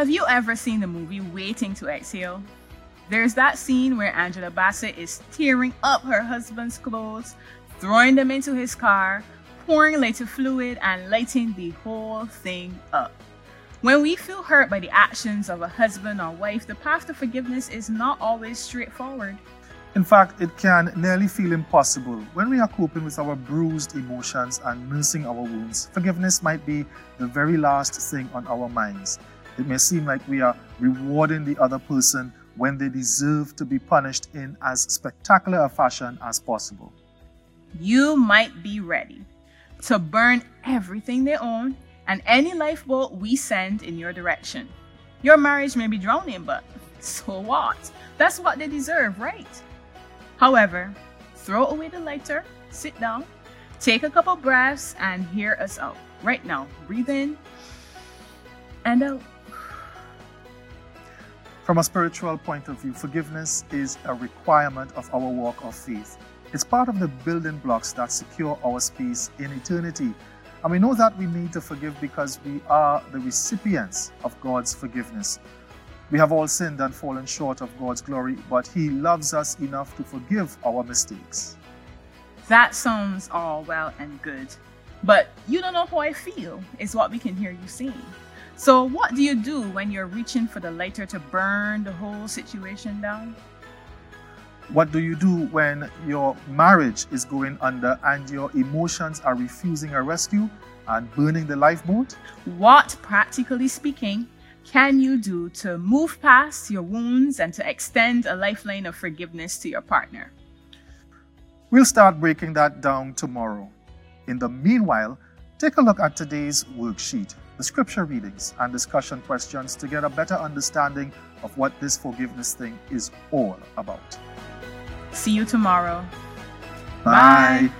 Have you ever seen the movie Waiting to Exhale? There's that scene where Angela Bassett is tearing up her husband's clothes, throwing them into his car, pouring lighter fluid, and lighting the whole thing up. When we feel hurt by the actions of a husband or wife, the path to forgiveness is not always straightforward. In fact, it can nearly feel impossible. When we are coping with our bruised emotions and nursing our wounds, forgiveness might be the very last thing on our minds. It may seem like we are rewarding the other person when they deserve to be punished in as spectacular a fashion as possible. You might be ready to burn everything they own and any lifeboat we send in your direction. Your marriage may be drowning, but so what? That's what they deserve, right? However, throw away the lighter, sit down, take a couple breaths, and hear us out. Right now, breathe in and out. From a spiritual point of view, forgiveness is a requirement of our walk of faith. It's part of the building blocks that secure our space in eternity. And we know that we need to forgive because we are the recipients of God's forgiveness. We have all sinned and fallen short of God's glory, but He loves us enough to forgive our mistakes. That sounds all well and good, but you don't know how I feel, is what we can hear you saying. So, what do you do when you're reaching for the lighter to burn the whole situation down? What do you do when your marriage is going under and your emotions are refusing a rescue and burning the lifeboat? What, practically speaking, can you do to move past your wounds and to extend a lifeline of forgiveness to your partner? We'll start breaking that down tomorrow. In the meanwhile, take a look at today's worksheet the scripture readings and discussion questions to get a better understanding of what this forgiveness thing is all about. See you tomorrow. Bye. Bye.